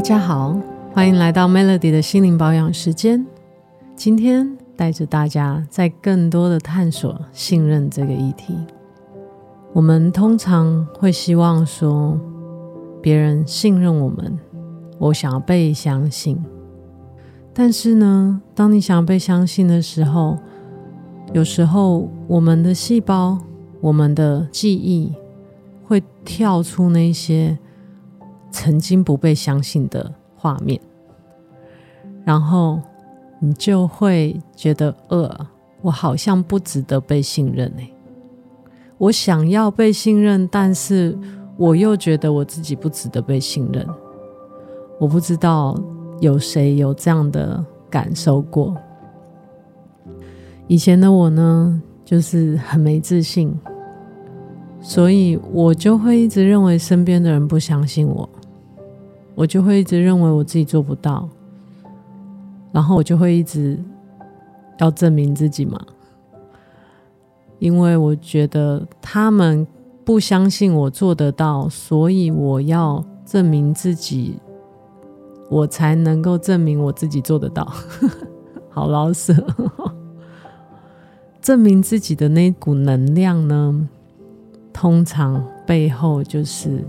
大家好，欢迎来到 Melody 的心灵保养时间。今天带着大家在更多的探索信任这个议题。我们通常会希望说别人信任我们，我想要被相信。但是呢，当你想要被相信的时候，有时候我们的细胞、我们的记忆会跳出那些。曾经不被相信的画面，然后你就会觉得，呃，我好像不值得被信任哎。我想要被信任，但是我又觉得我自己不值得被信任。我不知道有谁有这样的感受过。以前的我呢，就是很没自信，所以我就会一直认为身边的人不相信我。我就会一直认为我自己做不到，然后我就会一直要证明自己嘛，因为我觉得他们不相信我做得到，所以我要证明自己，我才能够证明我自己做得到。好老舍，证明自己的那股能量呢，通常背后就是。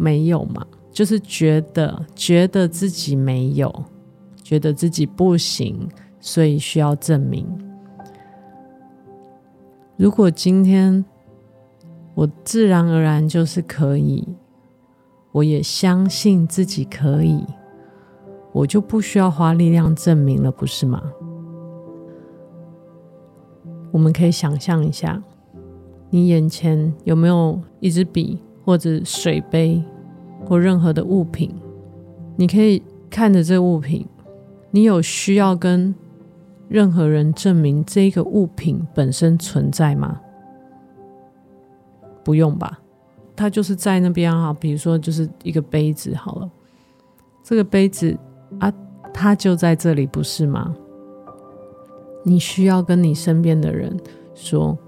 没有嘛，就是觉得觉得自己没有，觉得自己不行，所以需要证明。如果今天我自然而然就是可以，我也相信自己可以，我就不需要花力量证明了，不是吗？我们可以想象一下，你眼前有没有一支笔？或者水杯，或任何的物品，你可以看着这物品，你有需要跟任何人证明这个物品本身存在吗？不用吧，它就是在那边啊。比如说，就是一个杯子好了，这个杯子啊，它就在这里，不是吗？你需要跟你身边的人说，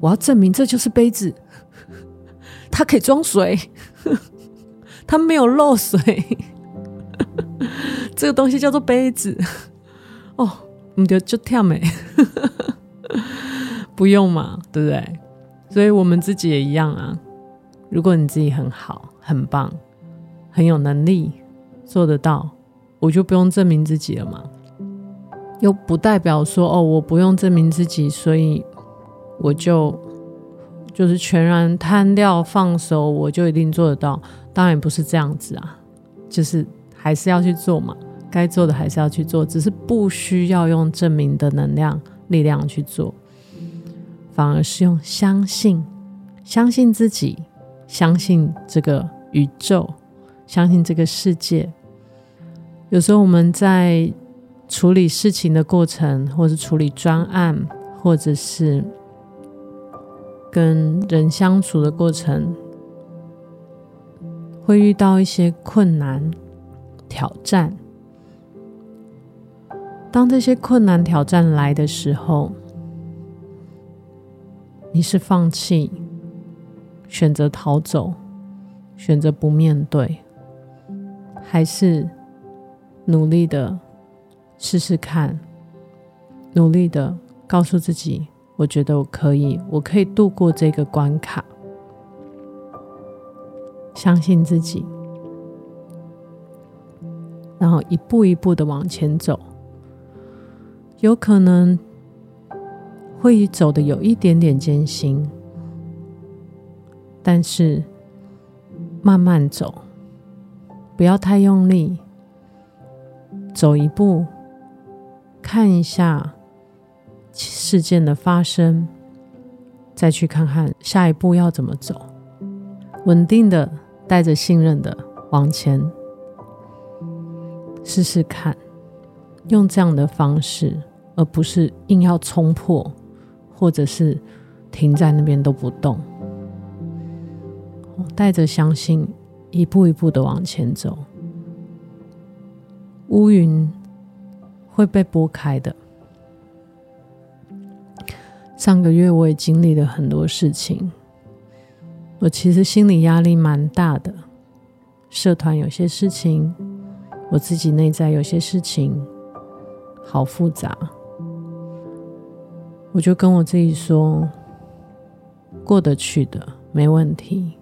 我要证明这就是杯子。它可以装水，它没有漏水。这个东西叫做杯子哦，你就就跳没，不用嘛，对不对？所以我们自己也一样啊。如果你自己很好、很棒、很有能力，做得到，我就不用证明自己了嘛。又不代表说哦，我不用证明自己，所以我就。就是全然摊掉放手，我就一定做得到？当然不是这样子啊，就是还是要去做嘛，该做的还是要去做，只是不需要用证明的能量力量去做，反而是用相信，相信自己，相信这个宇宙，相信这个世界。有时候我们在处理事情的过程，或是处理专案，或者是。跟人相处的过程，会遇到一些困难、挑战。当这些困难、挑战来的时候，你是放弃、选择逃走、选择不面对，还是努力的试试看，努力的告诉自己？我觉得我可以，我可以度过这个关卡。相信自己，然后一步一步的往前走。有可能会走的有一点点艰辛，但是慢慢走，不要太用力，走一步，看一下。事件的发生，再去看看下一步要怎么走，稳定的带着信任的往前。试试看，用这样的方式，而不是硬要冲破，或者是停在那边都不动，带着相信，一步一步的往前走，乌云会被拨开的。上个月我也经历了很多事情，我其实心理压力蛮大的，社团有些事情，我自己内在有些事情，好复杂。我就跟我自己说，过得去的，没问题。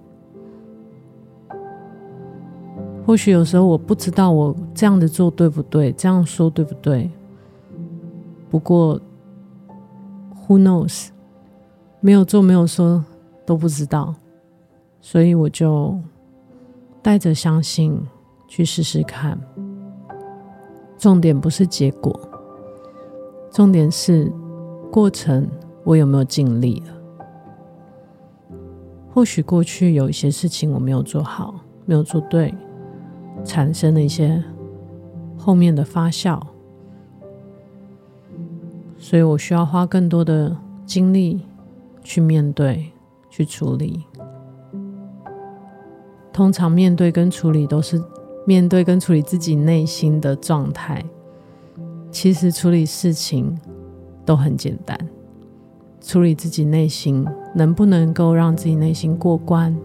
或许有时候我不知道我这样子做对不对，这样说对不对。不过，Who knows？没有做，没有说，都不知道。所以我就带着相信去试试看。重点不是结果，重点是。过程我有没有尽力了？或许过去有一些事情我没有做好，没有做对，产生了一些后面的发酵，所以我需要花更多的精力去面对、去处理。通常面对跟处理都是面对跟处理自己内心的状态，其实处理事情。都很简单，处理自己内心，能不能够让自己内心过关，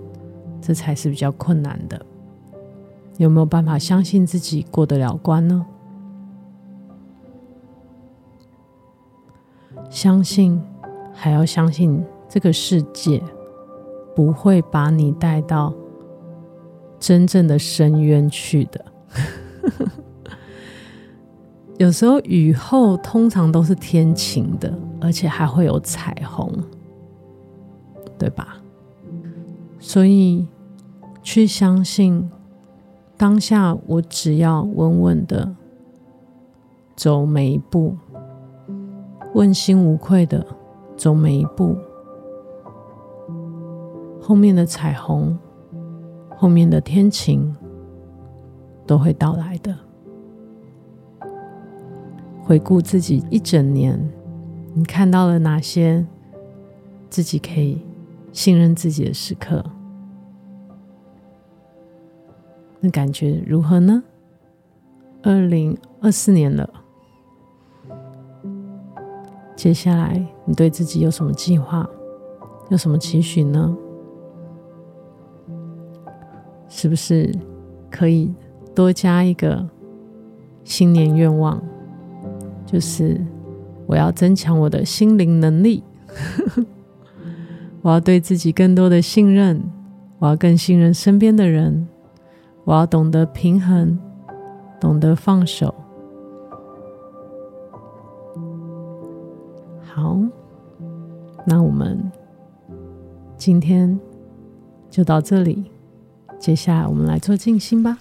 这才是比较困难的。有没有办法相信自己过得了关呢？相信，还要相信这个世界不会把你带到真正的深渊去的。有时候雨后通常都是天晴的，而且还会有彩虹，对吧？所以去相信当下，我只要稳稳的走每一步，问心无愧的走每一步，后面的彩虹，后面的天晴都会到来的。回顾自己一整年，你看到了哪些自己可以信任自己的时刻？那感觉如何呢？二零二四年了，接下来你对自己有什么计划？有什么期许呢？是不是可以多加一个新年愿望？就是我要增强我的心灵能力，我要对自己更多的信任，我要更信任身边的人，我要懂得平衡，懂得放手。那我们今天就到这里，接下来我们来做静心吧。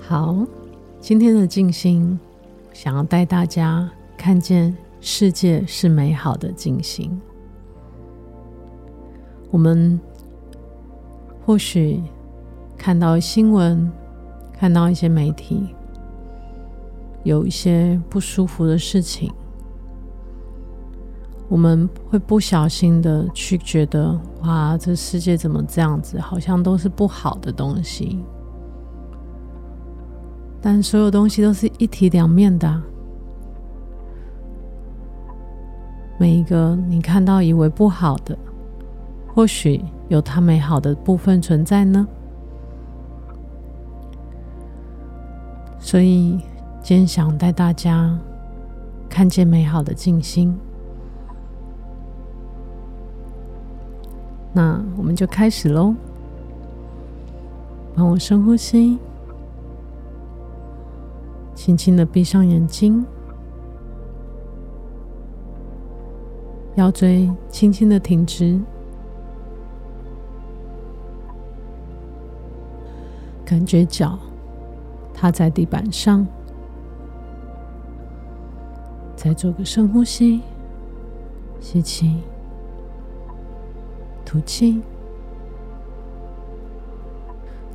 好，今天的静心想要带大家看见世界是美好的静心。我们或许看到新闻，看到一些媒体，有一些不舒服的事情，我们会不小心的去觉得，哇，这世界怎么这样子？好像都是不好的东西。但所有东西都是一体两面的，每一个你看到以为不好的，或许有它美好的部分存在呢。所以今天想带大家看见美好的静心，那我们就开始喽。帮我深呼吸。轻轻的闭上眼睛，腰椎轻轻的挺直，感觉脚踏在地板上，再做个深呼吸，吸气，吐气，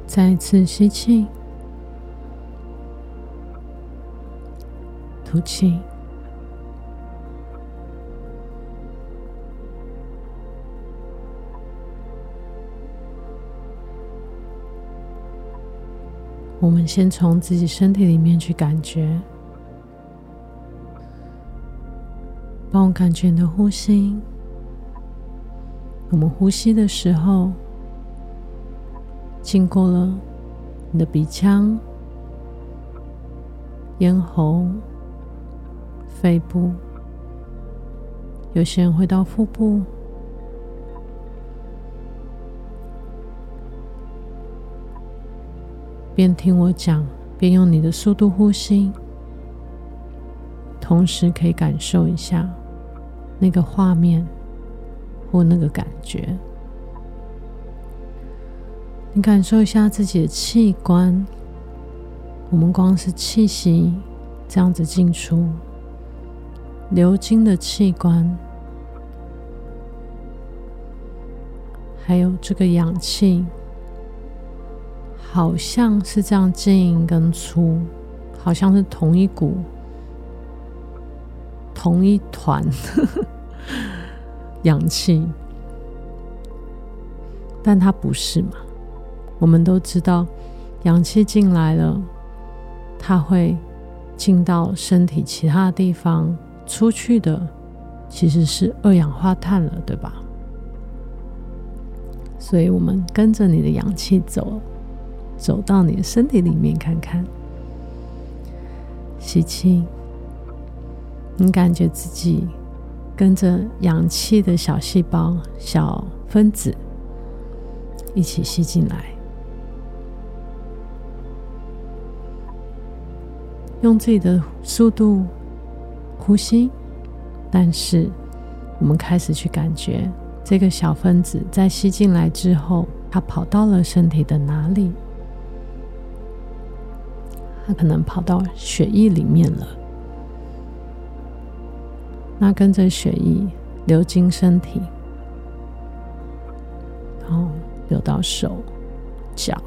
再次吸气。吐气。我们先从自己身体里面去感觉，帮我感觉你的呼吸。我们呼吸的时候，经过了你的鼻腔、咽喉、肺部，有些人会到腹部。边听我讲，边用你的速度呼吸，同时可以感受一下那个画面或那个感觉。你感受一下自己的器官，我们光是气息这样子进出，流经的器官，还有这个氧气。好像是这样进跟出，好像是同一股、同一团 氧气，但它不是嘛？我们都知道，氧气进来了，它会进到身体其他地方，出去的其实是二氧化碳了，对吧？所以我们跟着你的氧气走。走到你的身体里面看看，吸气，你感觉自己跟着氧气的小细胞、小分子一起吸进来，用自己的速度呼吸，但是我们开始去感觉这个小分子在吸进来之后，它跑到了身体的哪里？它可能跑到血液里面了，那跟着血液流经身体，然后流到手、脚、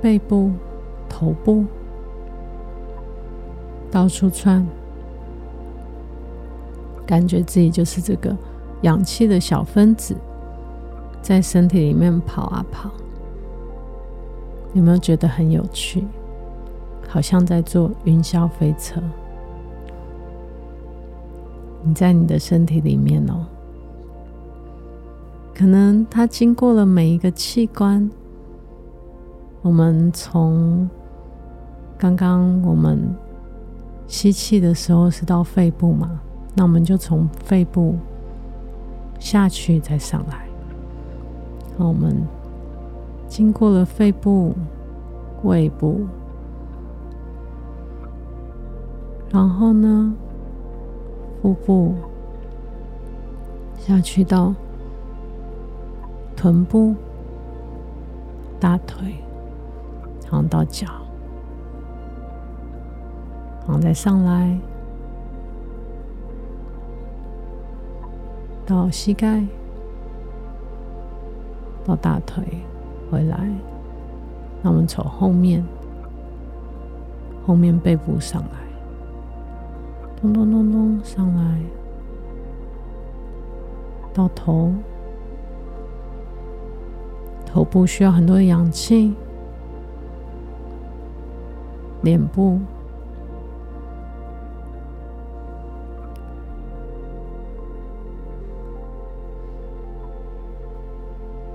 背部、头部，到处窜，感觉自己就是这个氧气的小分子，在身体里面跑啊跑。有没有觉得很有趣？好像在坐云霄飞车。你在你的身体里面哦，可能它经过了每一个器官。我们从刚刚我们吸气的时候是到肺部嘛，那我们就从肺部下去再上来。那我们。经过了肺部、胃部，然后呢，腹部。下去到臀部、大腿，然后到脚，然后再上来。到膝盖，到大腿。回来，那我们从后面，后面背部上来，咚咚咚咚上来，到头，头部需要很多的氧气，脸部，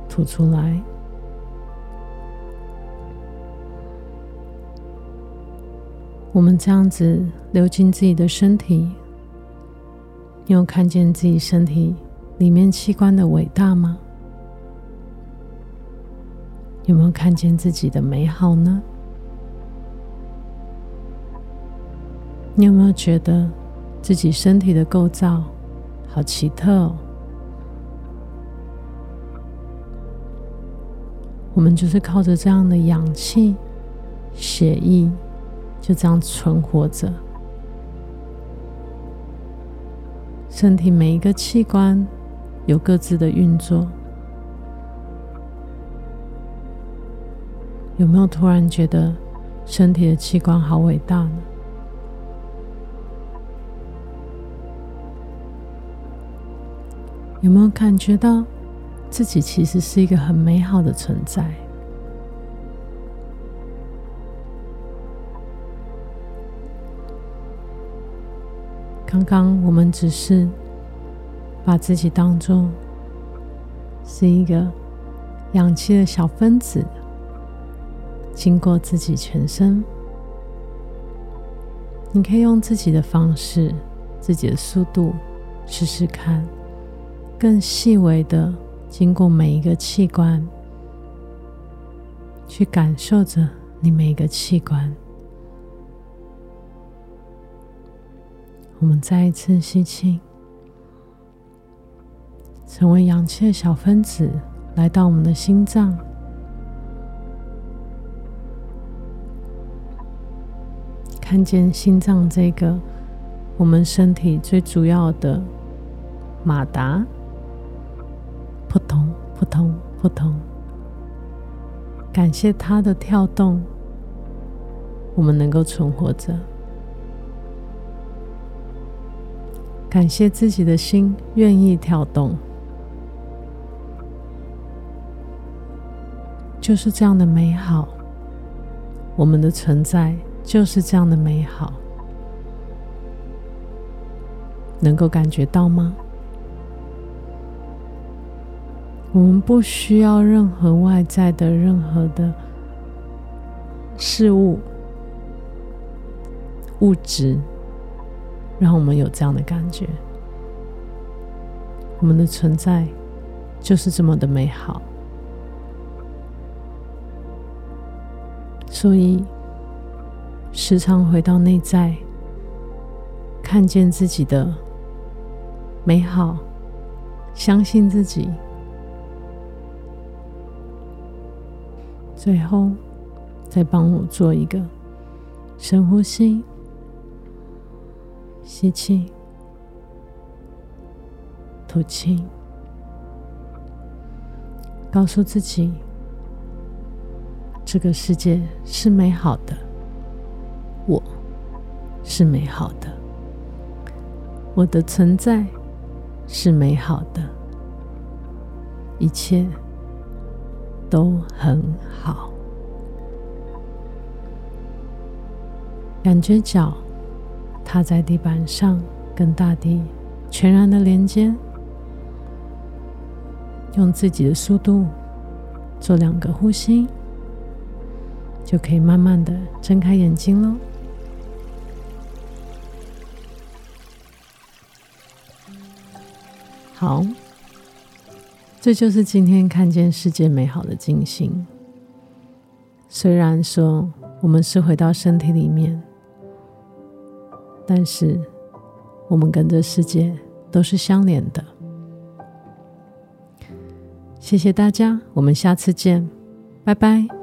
吐出来。我们这样子流进自己的身体，你有看见自己身体里面器官的伟大吗？有没有看见自己的美好呢？你有没有觉得自己身体的构造好奇特哦？我们就是靠着这样的氧气、血液。就这样存活着，身体每一个器官有各自的运作。有没有突然觉得身体的器官好伟大呢？有没有感觉到自己其实是一个很美好的存在？刚刚我们只是把自己当做是一个氧气的小分子，经过自己全身。你可以用自己的方式、自己的速度试试看，更细微的经过每一个器官，去感受着你每一个器官。我们再一次吸气，成为氧气的小分子，来到我们的心脏。看见心脏这个我们身体最主要的马达，扑通扑通扑通，感谢它的跳动，我们能够存活着。感谢自己的心愿意跳动，就是这样的美好，我们的存在。就是这样的美好，能够感觉到吗？我们不需要任何外在的任何的事物、物质，让我们有这样的感觉。我们的存在就是这么的美好，所以。时常回到内在，看见自己的美好，相信自己。最后，再帮我做一个深呼吸，吸气，吐气，告诉自己，这个世界是美好的。我是美好的，我的存在是美好的，一切都很好。感觉脚踏在地板上，跟大地全然的连接，用自己的速度做两个呼吸，就可以慢慢的睁开眼睛喽。好，这就是今天看见世界美好的进行。虽然说我们是回到身体里面，但是我们跟这世界都是相连的。谢谢大家，我们下次见，拜拜。